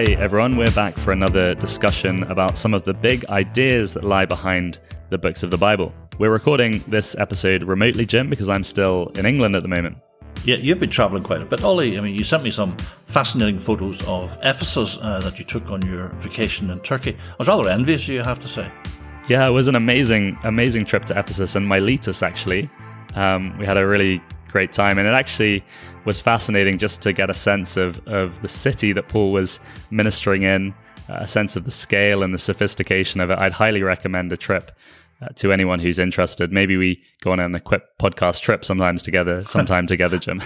Hi, everyone. We're back for another discussion about some of the big ideas that lie behind the books of the Bible. We're recording this episode remotely, Jim, because I'm still in England at the moment. Yeah, you've been traveling quite a bit, Ollie. I mean, you sent me some fascinating photos of Ephesus uh, that you took on your vacation in Turkey. I was rather envious, you have to say. Yeah, it was an amazing, amazing trip to Ephesus and Miletus, actually. Um, we had a really great time. And it actually was fascinating just to get a sense of, of the city that Paul was ministering in, a sense of the scale and the sophistication of it. I'd highly recommend a trip. Uh, to anyone who's interested, maybe we go on an equip podcast trip sometimes together, sometime together, Jim.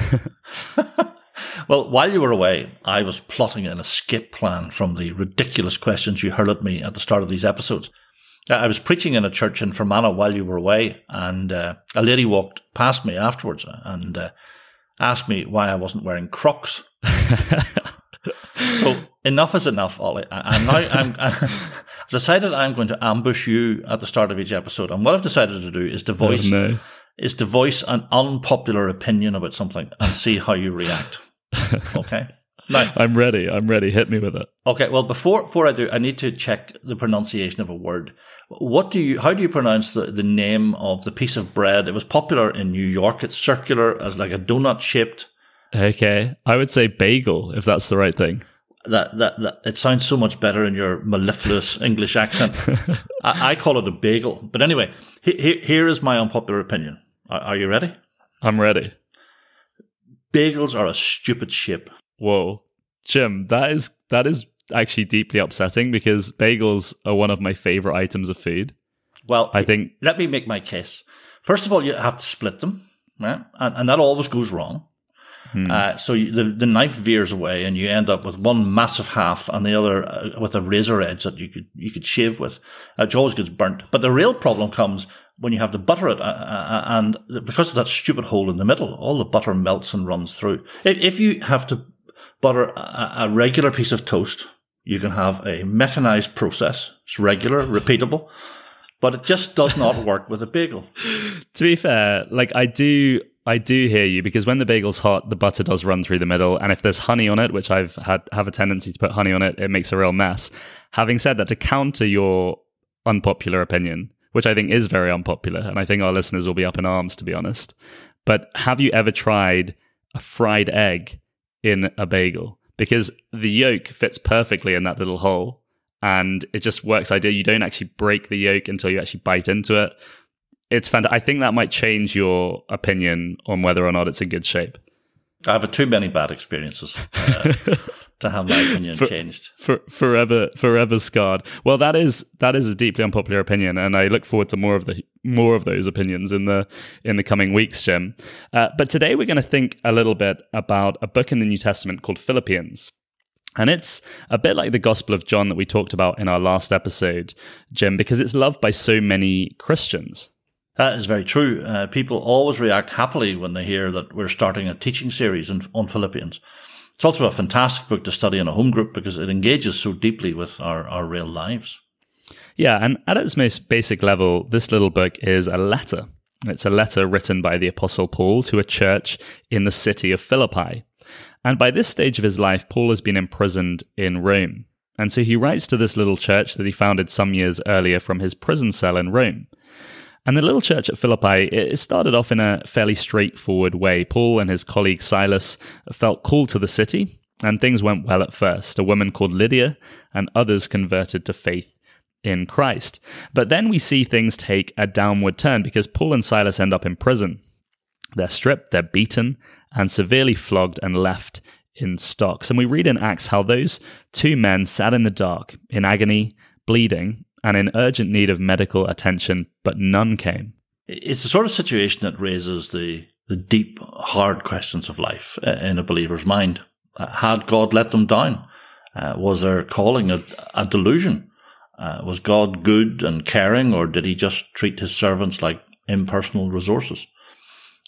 well, while you were away, I was plotting an escape plan from the ridiculous questions you hurled at me at the start of these episodes. I was preaching in a church in Fermanagh while you were away, and uh, a lady walked past me afterwards and uh, asked me why I wasn't wearing Crocs. so enough is enough, Ollie. I, am now I'm, I've decided I'm going to ambush you at the start of each episode, and what I've decided to do is to voice oh, no. is to voice an unpopular opinion about something and see how you react. Okay. Now, I'm ready. I'm ready. Hit me with it. Okay. Well, before before I do, I need to check the pronunciation of a word. What do you? How do you pronounce the, the name of the piece of bread? It was popular in New York. It's circular, as like a donut shaped. Okay, I would say bagel if that's the right thing. That that, that it sounds so much better in your mellifluous English accent. I, I, call it a bagel. But anyway, he, here is my unpopular opinion. Are, are you ready? I'm ready. Bagels are a stupid shape. Whoa, Jim, that is that is actually deeply upsetting because bagels are one of my favorite items of food. Well, I think let me make my case. First of all, you have to split them, right? And, and that always goes wrong. Hmm. Uh, so you, the the knife veers away, and you end up with one massive half, and the other uh, with a razor edge that you could you could shave with, uh, which always gets burnt. But the real problem comes when you have to butter it, uh, uh, and because of that stupid hole in the middle, all the butter melts and runs through. If, if you have to butter a, a regular piece of toast. You can have a mechanized process. It's regular, repeatable, but it just does not work with a bagel. to be fair, like I do I do hear you because when the bagel's hot, the butter does run through the middle, and if there's honey on it, which I've had have a tendency to put honey on it, it makes a real mess. Having said that, to counter your unpopular opinion, which I think is very unpopular, and I think our listeners will be up in arms to be honest, but have you ever tried a fried egg in a bagel because the yolk fits perfectly in that little hole and it just works ideal. You don't actually break the yolk until you actually bite into it. It's fantastic. I think that might change your opinion on whether or not it's in good shape. I have too many bad experiences. Uh, to have my opinion for, changed. For, forever, forever scarred. Well, that is that is a deeply unpopular opinion, and I look forward to more of the more of those opinions in the in the coming weeks, Jim. Uh, but today we're going to think a little bit about a book in the New Testament called Philippians. And it's a bit like the Gospel of John that we talked about in our last episode, Jim, because it's loved by so many Christians. That is very true. Uh, people always react happily when they hear that we're starting a teaching series on, on Philippians. It's also a fantastic book to study in a home group because it engages so deeply with our, our real lives. Yeah, and at its most basic level, this little book is a letter. It's a letter written by the Apostle Paul to a church in the city of Philippi. And by this stage of his life, Paul has been imprisoned in Rome. And so he writes to this little church that he founded some years earlier from his prison cell in Rome. And the little church at Philippi, it started off in a fairly straightforward way. Paul and his colleague Silas felt called to the city, and things went well at first. A woman called Lydia and others converted to faith in Christ. But then we see things take a downward turn because Paul and Silas end up in prison. They're stripped, they're beaten, and severely flogged and left in stocks. And we read in Acts how those two men sat in the dark, in agony, bleeding, and in urgent need of medical attention, but none came. It's the sort of situation that raises the, the deep, hard questions of life uh, in a believer's mind. Uh, had God let them down? Uh, was their calling a, a delusion? Uh, was God good and caring, or did he just treat his servants like impersonal resources?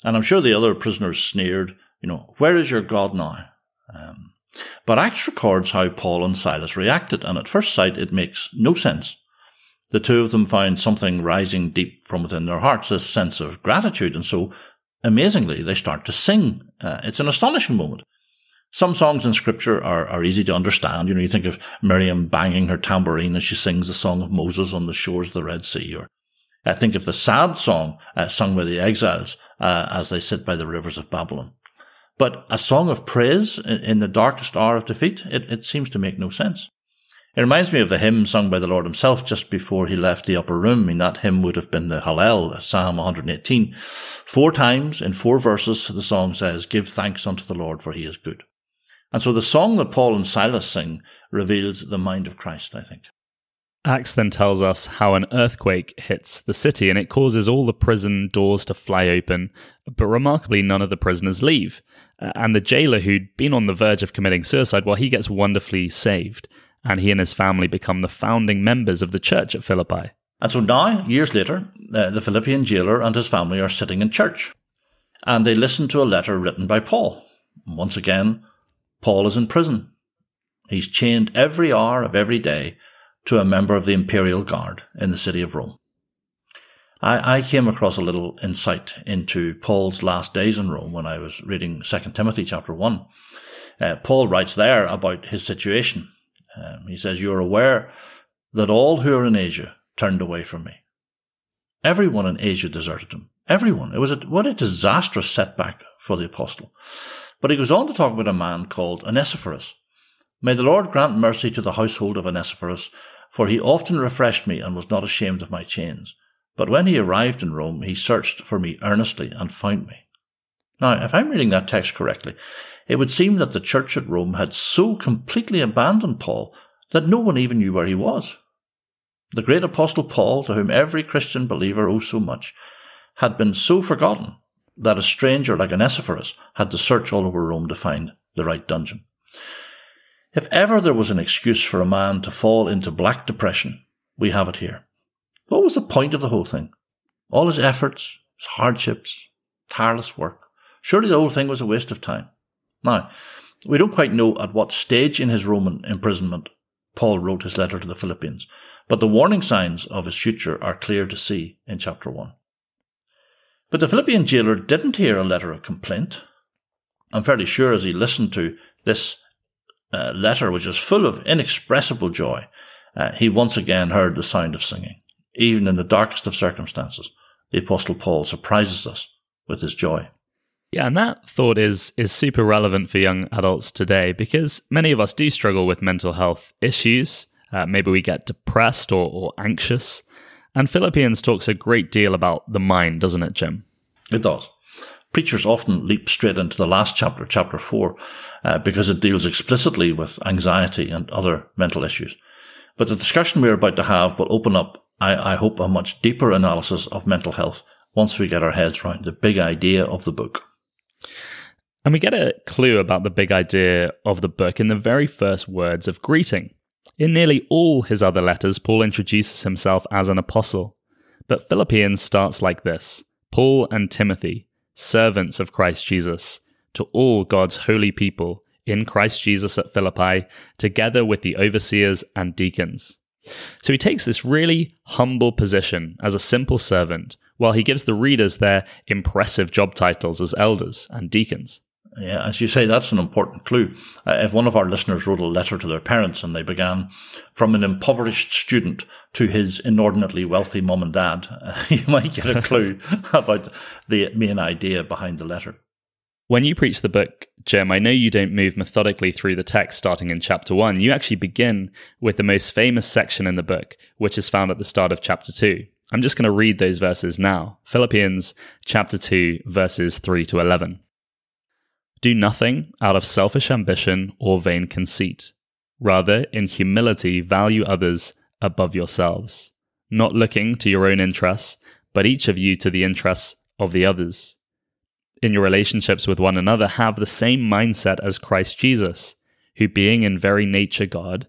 And I'm sure the other prisoners sneered, you know, where is your God now? Um, but Acts records how Paul and Silas reacted, and at first sight it makes no sense. The two of them found something rising deep from within their hearts, a sense of gratitude, and so amazingly they start to sing. Uh, it's an astonishing moment. Some songs in scripture are, are easy to understand. You know, you think of Miriam banging her tambourine as she sings the song of Moses on the shores of the Red Sea, or I think of the sad song uh, sung by the exiles uh, as they sit by the rivers of Babylon. But a song of praise in the darkest hour of defeat, it, it seems to make no sense. It reminds me of the hymn sung by the Lord himself just before he left the upper room. I mean, that hymn would have been the Hallel, Psalm 118. Four times in four verses, the song says, Give thanks unto the Lord, for he is good. And so the song that Paul and Silas sing reveals the mind of Christ, I think. Acts then tells us how an earthquake hits the city and it causes all the prison doors to fly open, but remarkably, none of the prisoners leave. Uh, and the jailer who'd been on the verge of committing suicide, well, he gets wonderfully saved, and he and his family become the founding members of the church at Philippi. And so now, years later, uh, the Philippian jailer and his family are sitting in church, and they listen to a letter written by Paul. Once again, Paul is in prison. He's chained every hour of every day to a member of the Imperial Guard in the city of Rome. I, I, came across a little insight into Paul's last days in Rome when I was reading 2 Timothy chapter 1. Uh, Paul writes there about his situation. Um, he says, You are aware that all who are in Asia turned away from me. Everyone in Asia deserted him. Everyone. It was a, what a disastrous setback for the apostle. But he goes on to talk about a man called Onesiphorus. May the Lord grant mercy to the household of Onesiphorus, for he often refreshed me and was not ashamed of my chains. But when he arrived in Rome, he searched for me earnestly and found me. Now, if I'm reading that text correctly, it would seem that the church at Rome had so completely abandoned Paul that no one even knew where he was. The great apostle Paul, to whom every Christian believer owes so much, had been so forgotten that a stranger like Onesiphorus had to search all over Rome to find the right dungeon. If ever there was an excuse for a man to fall into black depression, we have it here. What was the point of the whole thing? All his efforts, his hardships, tireless work. Surely the whole thing was a waste of time. Now, we don't quite know at what stage in his Roman imprisonment Paul wrote his letter to the Philippians, but the warning signs of his future are clear to see in chapter 1. But the Philippian jailer didn't hear a letter of complaint. I'm fairly sure as he listened to this uh, letter, which was full of inexpressible joy, uh, he once again heard the sound of singing. Even in the darkest of circumstances, the Apostle Paul surprises us with his joy. Yeah, and that thought is is super relevant for young adults today because many of us do struggle with mental health issues. Uh, maybe we get depressed or, or anxious. And Philippians talks a great deal about the mind, doesn't it, Jim? It does. Preachers often leap straight into the last chapter, chapter four, uh, because it deals explicitly with anxiety and other mental issues. But the discussion we're about to have will open up, I, I hope, a much deeper analysis of mental health once we get our heads around the big idea of the book. And we get a clue about the big idea of the book in the very first words of greeting. In nearly all his other letters, Paul introduces himself as an apostle. But Philippians starts like this Paul and Timothy, servants of Christ Jesus, to all God's holy people in Christ Jesus at Philippi, together with the overseers and deacons. So he takes this really humble position as a simple servant, while he gives the readers their impressive job titles as elders and deacons. Yeah, as you say, that's an important clue. Uh, if one of our listeners wrote a letter to their parents and they began from an impoverished student to his inordinately wealthy mum and dad, uh, you might get a clue about the main idea behind the letter. When you preach the book, Jim, I know you don't move methodically through the text starting in chapter one. You actually begin with the most famous section in the book, which is found at the start of chapter two. I'm just going to read those verses now. Philippians chapter 2, verses 3 to 11. Do nothing out of selfish ambition or vain conceit. Rather, in humility, value others above yourselves, not looking to your own interests, but each of you to the interests of the others. In your relationships with one another, have the same mindset as Christ Jesus, who, being in very nature God,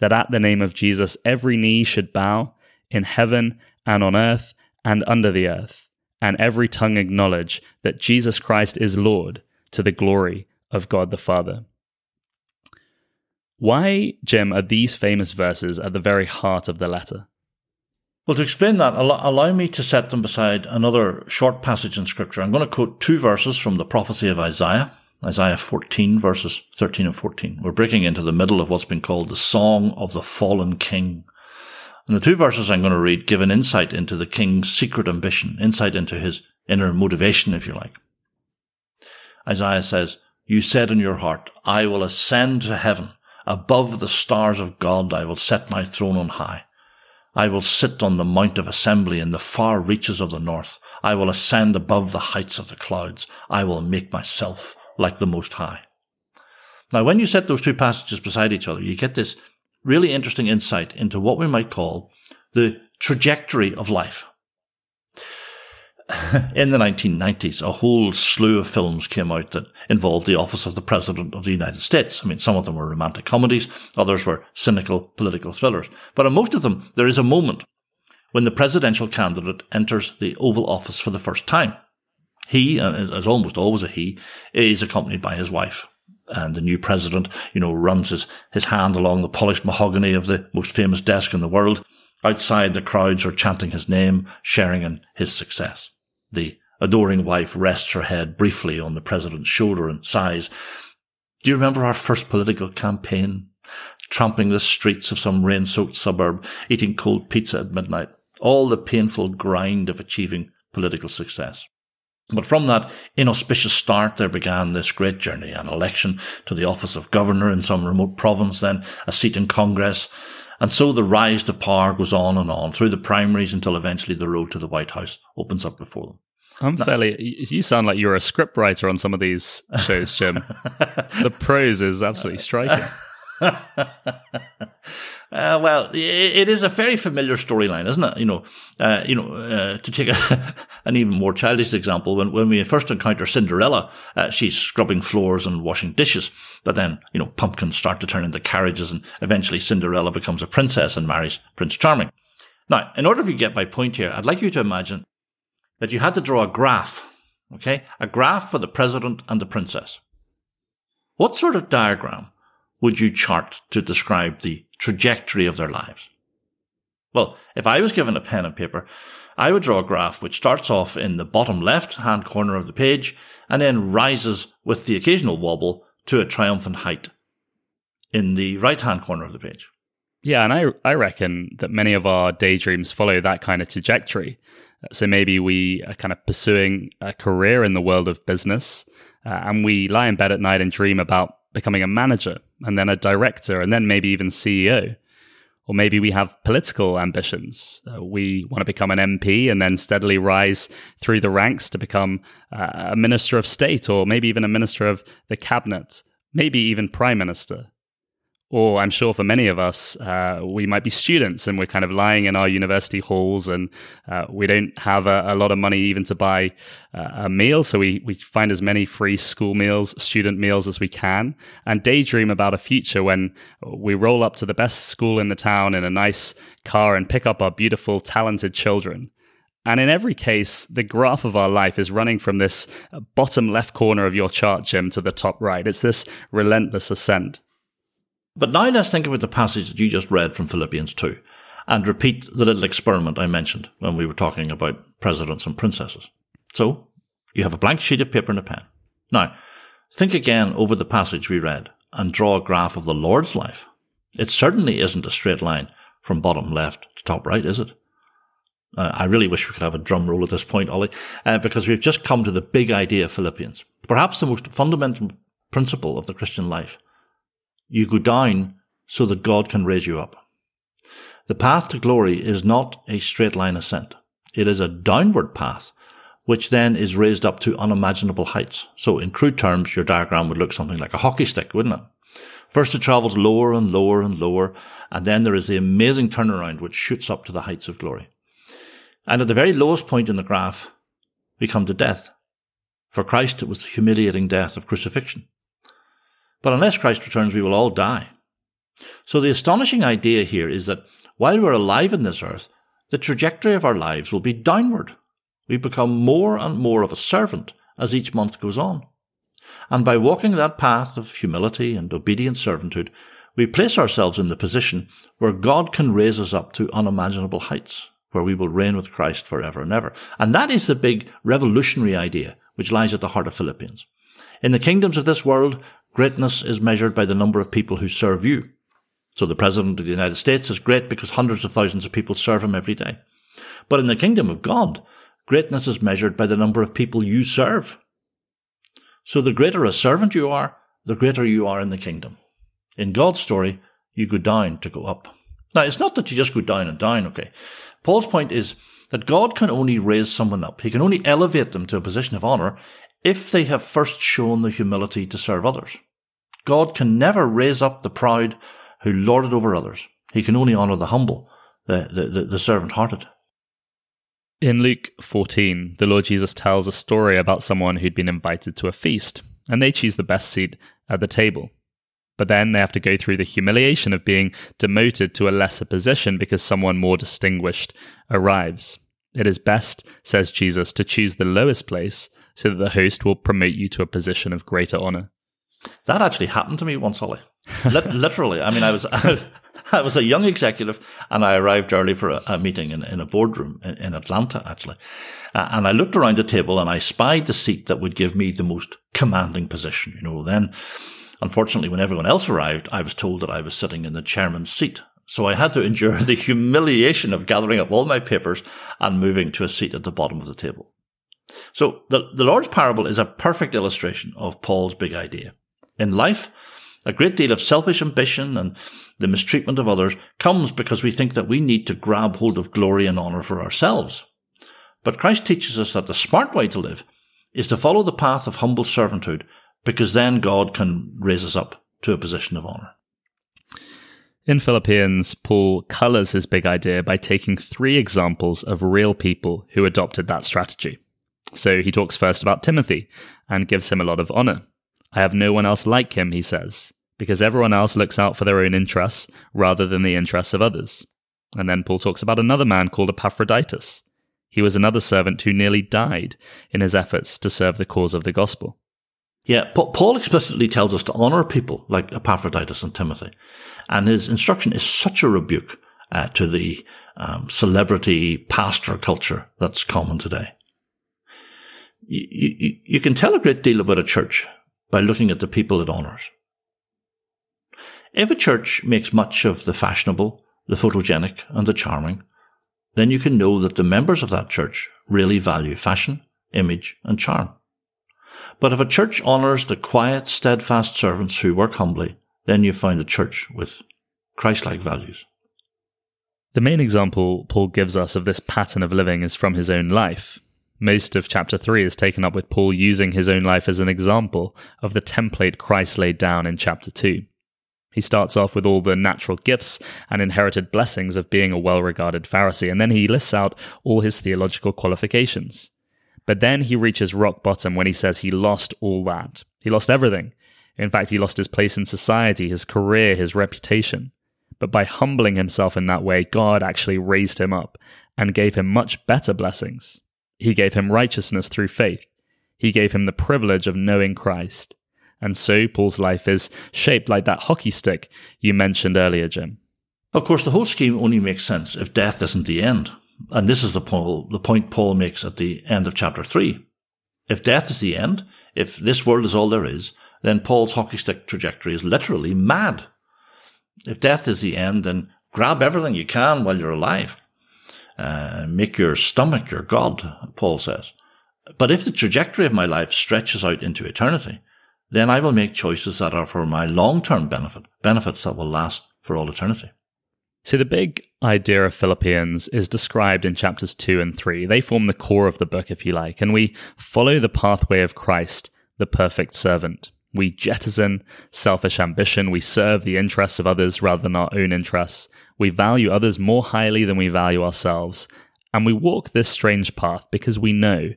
that at the name of Jesus every knee should bow, in heaven and on earth and under the earth, and every tongue acknowledge that Jesus Christ is Lord to the glory of God the Father. Why, Jim, are these famous verses at the very heart of the letter? Well, to explain that, allow me to set them beside another short passage in Scripture. I'm going to quote two verses from the prophecy of Isaiah, Isaiah 14, verses 13 and 14. We're breaking into the middle of what's been called the Song of the Fallen King. And the two verses I'm going to read give an insight into the king's secret ambition, insight into his inner motivation, if you like. Isaiah says, You said in your heart, I will ascend to heaven. Above the stars of God, I will set my throne on high. I will sit on the mount of assembly in the far reaches of the north. I will ascend above the heights of the clouds. I will make myself like the Most High. Now, when you set those two passages beside each other, you get this really interesting insight into what we might call the trajectory of life. in the 1990s, a whole slew of films came out that involved the office of the President of the United States. I mean, some of them were romantic comedies, others were cynical political thrillers. But in most of them, there is a moment when the presidential candidate enters the Oval Office for the first time. He, uh, as almost always a he, is accompanied by his wife. And the new president, you know, runs his, his hand along the polished mahogany of the most famous desk in the world. Outside, the crowds are chanting his name, sharing in his success. The adoring wife rests her head briefly on the president's shoulder and sighs. Do you remember our first political campaign? Tramping the streets of some rain soaked suburb, eating cold pizza at midnight. All the painful grind of achieving political success. But from that inauspicious start, there began this great journey, an election to the office of governor in some remote province, then a seat in Congress. And so the rise to power goes on and on through the primaries until eventually the road to the White House opens up before them. I'm now, fairly. You sound like you're a scriptwriter on some of these shows, Jim. the prose is absolutely striking. Uh, well, it, is a very familiar storyline, isn't it? You know, uh, you know, uh, to take a, an even more childish example, when when we first encounter Cinderella, uh, she's scrubbing floors and washing dishes, but then you know pumpkins start to turn into carriages, and eventually Cinderella becomes a princess and marries Prince Charming. Now, in order to get my point here, I'd like you to imagine that you had to draw a graph, okay, a graph for the president and the princess. What sort of diagram would you chart to describe the trajectory of their lives? Well, if I was given a pen and paper, I would draw a graph which starts off in the bottom left hand corner of the page and then rises with the occasional wobble to a triumphant height in the right hand corner of the page. Yeah, and I I reckon that many of our daydreams follow that kind of trajectory. So maybe we are kind of pursuing a career in the world of business, uh, and we lie in bed at night and dream about becoming a manager and then a director and then maybe even CEO. Or maybe we have political ambitions. Uh, we want to become an MP and then steadily rise through the ranks to become uh, a minister of state or maybe even a minister of the cabinet, maybe even prime minister or I'm sure for many of us, uh, we might be students and we're kind of lying in our university halls and uh, we don't have a, a, lot of money even to buy uh, a meal. So we, we find as many free school meals, student meals as we can and daydream about a future when we roll up to the best school in the town in a nice car and pick up our beautiful, talented children. And in every case, the graph of our life is running from this bottom left corner of your chart, Jim, to the top right. It's this relentless ascent. But now let's think about the passage that you just read from Philippians 2 and repeat the little experiment I mentioned when we were talking about presidents and princesses. So, you have a blank sheet of paper and a pen. Now, think again over the passage we read and draw a graph of the Lord's life. It certainly isn't a straight line from bottom left to top right, is it? Uh, I really wish we could have a drum roll at this point, Ollie, uh, because we've just come to the big idea of Philippians. Perhaps the most fundamental principle of the Christian life you go down so that God can raise you up. The path to glory is not a straight line ascent. It is a downward path, which then is raised up to unimaginable heights. So in crude terms, your diagram would look something like a hockey stick, wouldn't it? First it travels lower and lower and lower, and then there is the amazing turnaround which shoots up to the heights of glory. And at the very lowest point in the graph, we come to death. For Christ, it was the humiliating death of crucifixion. But unless Christ returns, we will all die. So the astonishing idea here is that while we're alive in this earth, the trajectory of our lives will be downward. We become more and more of a servant as each month goes on. And by walking that path of humility and obedient servanthood, we place ourselves in the position where God can raise us up to unimaginable heights, where we will reign with Christ forever and ever. And that is the big revolutionary idea which lies at the heart of Philippians. In the kingdoms of this world, greatness is measured by the number of people who serve you. So the President of the United States is great because hundreds of thousands of people serve him every day. But in the kingdom of God, greatness is measured by the number of people you serve. So the greater a servant you are, the greater you are in the kingdom. In God's story, you go down to go up. Now, it's not that you just go down and down, okay? Paul's point is that God can only raise someone up. He can only elevate them to a position of honor if they have first shown the humility to serve others. God can never raise up the proud who lord it over others. He can only honor the humble, the, the, the, the servant hearted. In Luke 14, the Lord Jesus tells a story about someone who'd been invited to a feast, and they choose the best seat at the table. But then they have to go through the humiliation of being demoted to a lesser position because someone more distinguished arrives. It is best, says Jesus, to choose the lowest place so that the host will promote you to a position of greater honor. That actually happened to me once, Ollie. Literally. I mean, I was. I was a young executive and I arrived early for a, a meeting in, in, a boardroom in, in Atlanta, actually. Uh, and I looked around the table and I spied the seat that would give me the most commanding position. You know, then, unfortunately, when everyone else arrived, I was told that I was sitting in the chairman's seat. So I had to endure the humiliation of gathering up all my papers and moving to a seat at the bottom of the table. So the, the Lord's parable is a perfect illustration of Paul's big idea. In life, a great deal of selfish ambition and the mistreatment of others comes because we think that we need to grab hold of glory and honor for ourselves. But Christ teaches us that the smart way to live is to follow the path of humble servanthood because then God can raise us up to a position of honor. In Philippians, Paul colors his big idea by taking three examples of real people who adopted that strategy. So he talks first about Timothy and gives him a lot of honor. I have no one else like him, he says, because everyone else looks out for their own interests rather than the interests of others. And then Paul talks about another man called Epaphroditus. He was another servant who nearly died in his efforts to serve the cause of the gospel. Yeah, Paul explicitly tells us to honor people like Epaphroditus and Timothy. And his instruction is such a rebuke uh, to the um, celebrity pastor culture that's common today. You, you, can tell a great deal about a church by looking at the people it honours. If a church makes much of the fashionable, the photogenic, and the charming, then you can know that the members of that church really value fashion, image, and charm. But if a church honours the quiet, steadfast servants who work humbly, then you find a church with Christ-like values. The main example Paul gives us of this pattern of living is from his own life. Most of chapter 3 is taken up with Paul using his own life as an example of the template Christ laid down in chapter 2. He starts off with all the natural gifts and inherited blessings of being a well regarded Pharisee, and then he lists out all his theological qualifications. But then he reaches rock bottom when he says he lost all that. He lost everything. In fact, he lost his place in society, his career, his reputation. But by humbling himself in that way, God actually raised him up and gave him much better blessings. He gave him righteousness through faith. He gave him the privilege of knowing Christ. And so Paul's life is shaped like that hockey stick you mentioned earlier, Jim. Of course, the whole scheme only makes sense if death isn't the end. And this is the, Paul, the point Paul makes at the end of chapter 3. If death is the end, if this world is all there is, then Paul's hockey stick trajectory is literally mad. If death is the end, then grab everything you can while you're alive. Uh, make your stomach your God, Paul says. But if the trajectory of my life stretches out into eternity, then I will make choices that are for my long-term benefit, benefits that will last for all eternity. So the big idea of Philippians is described in chapters 2 and 3. They form the core of the book, if you like, and we follow the pathway of Christ, the perfect servant. We jettison selfish ambition. We serve the interests of others rather than our own interests. We value others more highly than we value ourselves. And we walk this strange path because we know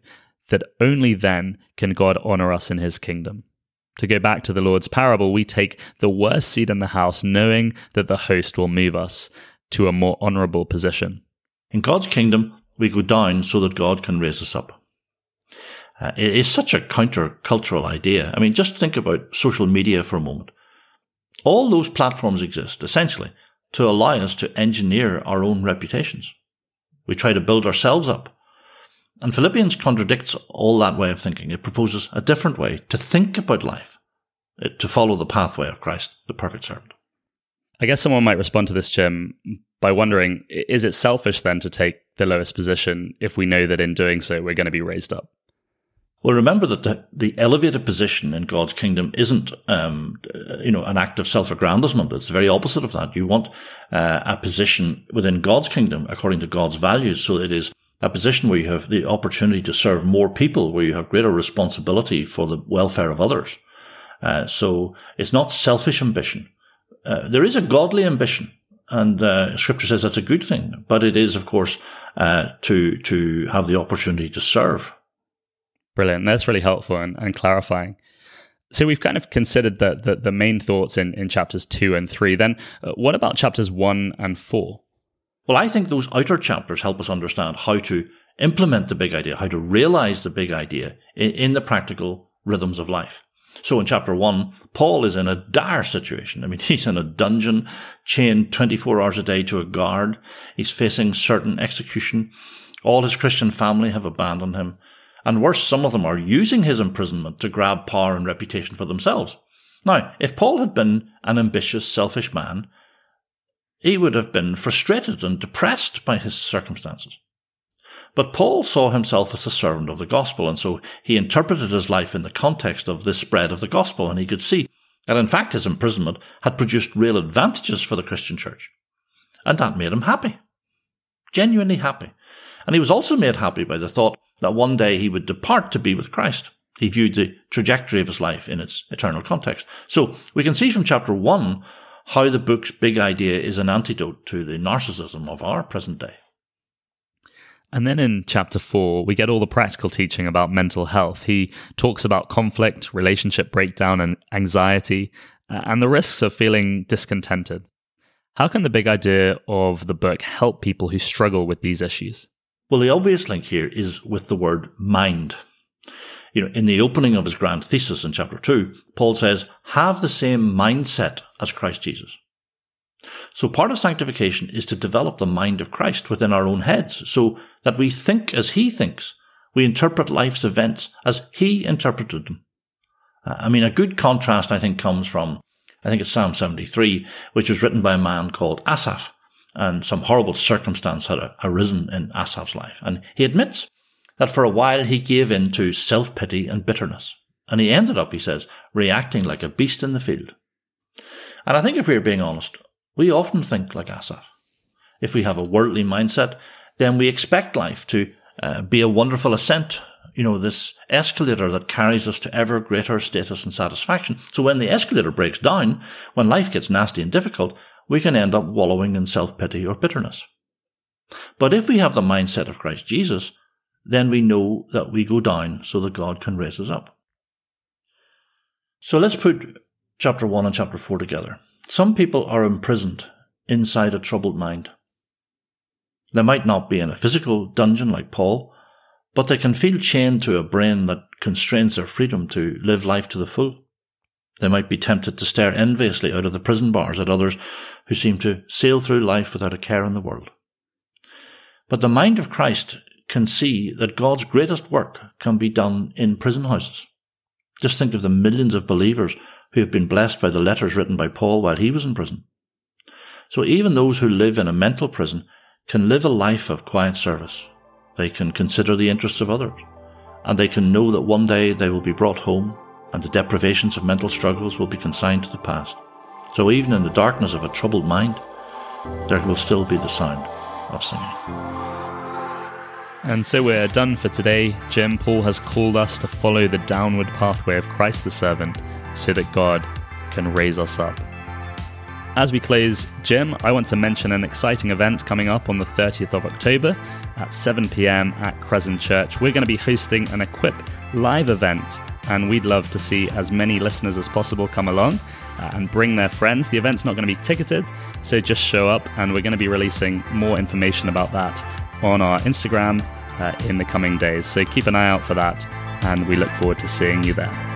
that only then can God honor us in his kingdom. To go back to the Lord's parable, we take the worst seat in the house, knowing that the host will move us to a more honorable position. In God's kingdom, we go down so that God can raise us up. Uh, is such a counter-cultural idea. I mean, just think about social media for a moment. All those platforms exist, essentially, to allow us to engineer our own reputations. We try to build ourselves up. And Philippians contradicts all that way of thinking. It proposes a different way to think about life, to follow the pathway of Christ, the perfect servant. I guess someone might respond to this, Jim, by wondering is it selfish then to take the lowest position if we know that in doing so we're going to be raised up? Well, remember that the, the elevated position in God's kingdom isn't, um, you know, an act of self-aggrandizement. It's the very opposite of that. You want uh, a position within God's kingdom according to God's values. So it is a position where you have the opportunity to serve more people, where you have greater responsibility for the welfare of others. Uh, so it's not selfish ambition. Uh, there is a godly ambition, and uh, Scripture says that's a good thing. But it is, of course, uh, to to have the opportunity to serve. Brilliant. That's really helpful and, and clarifying. So we've kind of considered the, the, the, main thoughts in, in chapters two and three. Then uh, what about chapters one and four? Well, I think those outer chapters help us understand how to implement the big idea, how to realize the big idea in, in the practical rhythms of life. So in chapter one, Paul is in a dire situation. I mean, he's in a dungeon, chained 24 hours a day to a guard. He's facing certain execution. All his Christian family have abandoned him. And worse, some of them are using his imprisonment to grab power and reputation for themselves. Now, if Paul had been an ambitious, selfish man, he would have been frustrated and depressed by his circumstances. But Paul saw himself as a servant of the gospel, and so he interpreted his life in the context of this spread of the gospel, and he could see that in fact his imprisonment had produced real advantages for the Christian church. And that made him happy. Genuinely happy. And he was also made happy by the thought that one day he would depart to be with Christ. He viewed the trajectory of his life in its eternal context. So we can see from chapter one how the book's big idea is an antidote to the narcissism of our present day. And then in chapter four, we get all the practical teaching about mental health. He talks about conflict, relationship breakdown, and anxiety, uh, and the risks of feeling discontented. How can the big idea of the book help people who struggle with these issues? Well, the obvious link here is with the word mind. You know, in the opening of his grand thesis in chapter two, Paul says, have the same mindset as Christ Jesus. So part of sanctification is to develop the mind of Christ within our own heads so that we think as he thinks. We interpret life's events as he interpreted them. Uh, I mean, a good contrast, I think, comes from, I think it's Psalm 73, which was written by a man called Asaph and some horrible circumstance had arisen in Asaph's life. And he admits that for a while he gave in to self-pity and bitterness. And he ended up, he says, reacting like a beast in the field. And I think if we're being honest, we often think like Asaph. If we have a worldly mindset, then we expect life to uh, be a wonderful ascent, you know, this escalator that carries us to ever greater status and satisfaction. So when the escalator breaks down, when life gets nasty and difficult, we can end up wallowing in self-pity or bitterness. But if we have the mindset of Christ Jesus, then we know that we go down so that God can raise us up. So let's put chapter 1 and chapter 4 together. Some people are imprisoned inside a troubled mind. They might not be in a physical dungeon like Paul, but they can feel chained to a brain that constrains their freedom to live life to the full. They might be tempted to stare enviously out of the prison bars at others who seem to sail through life without a care in the world. But the mind of Christ can see that God's greatest work can be done in prison houses. Just think of the millions of believers who have been blessed by the letters written by Paul while he was in prison. So even those who live in a mental prison can live a life of quiet service. They can consider the interests of others, and they can know that one day they will be brought home and the deprivations of mental struggles will be consigned to the past. So even in the darkness of a troubled mind, there will still be the sound of singing. And so we're done for today. Jim Paul has called us to follow the downward pathway of Christ the servant so that God can raise us up. As we close, Jim, I want to mention an exciting event coming up on the 30th of October at 7 pm at Crescent Church. We're going to be hosting an Equip live event and we'd love to see as many listeners as possible come along uh, and bring their friends. The event's not going to be ticketed, so just show up, and we're going to be releasing more information about that on our Instagram uh, in the coming days. So keep an eye out for that, and we look forward to seeing you there.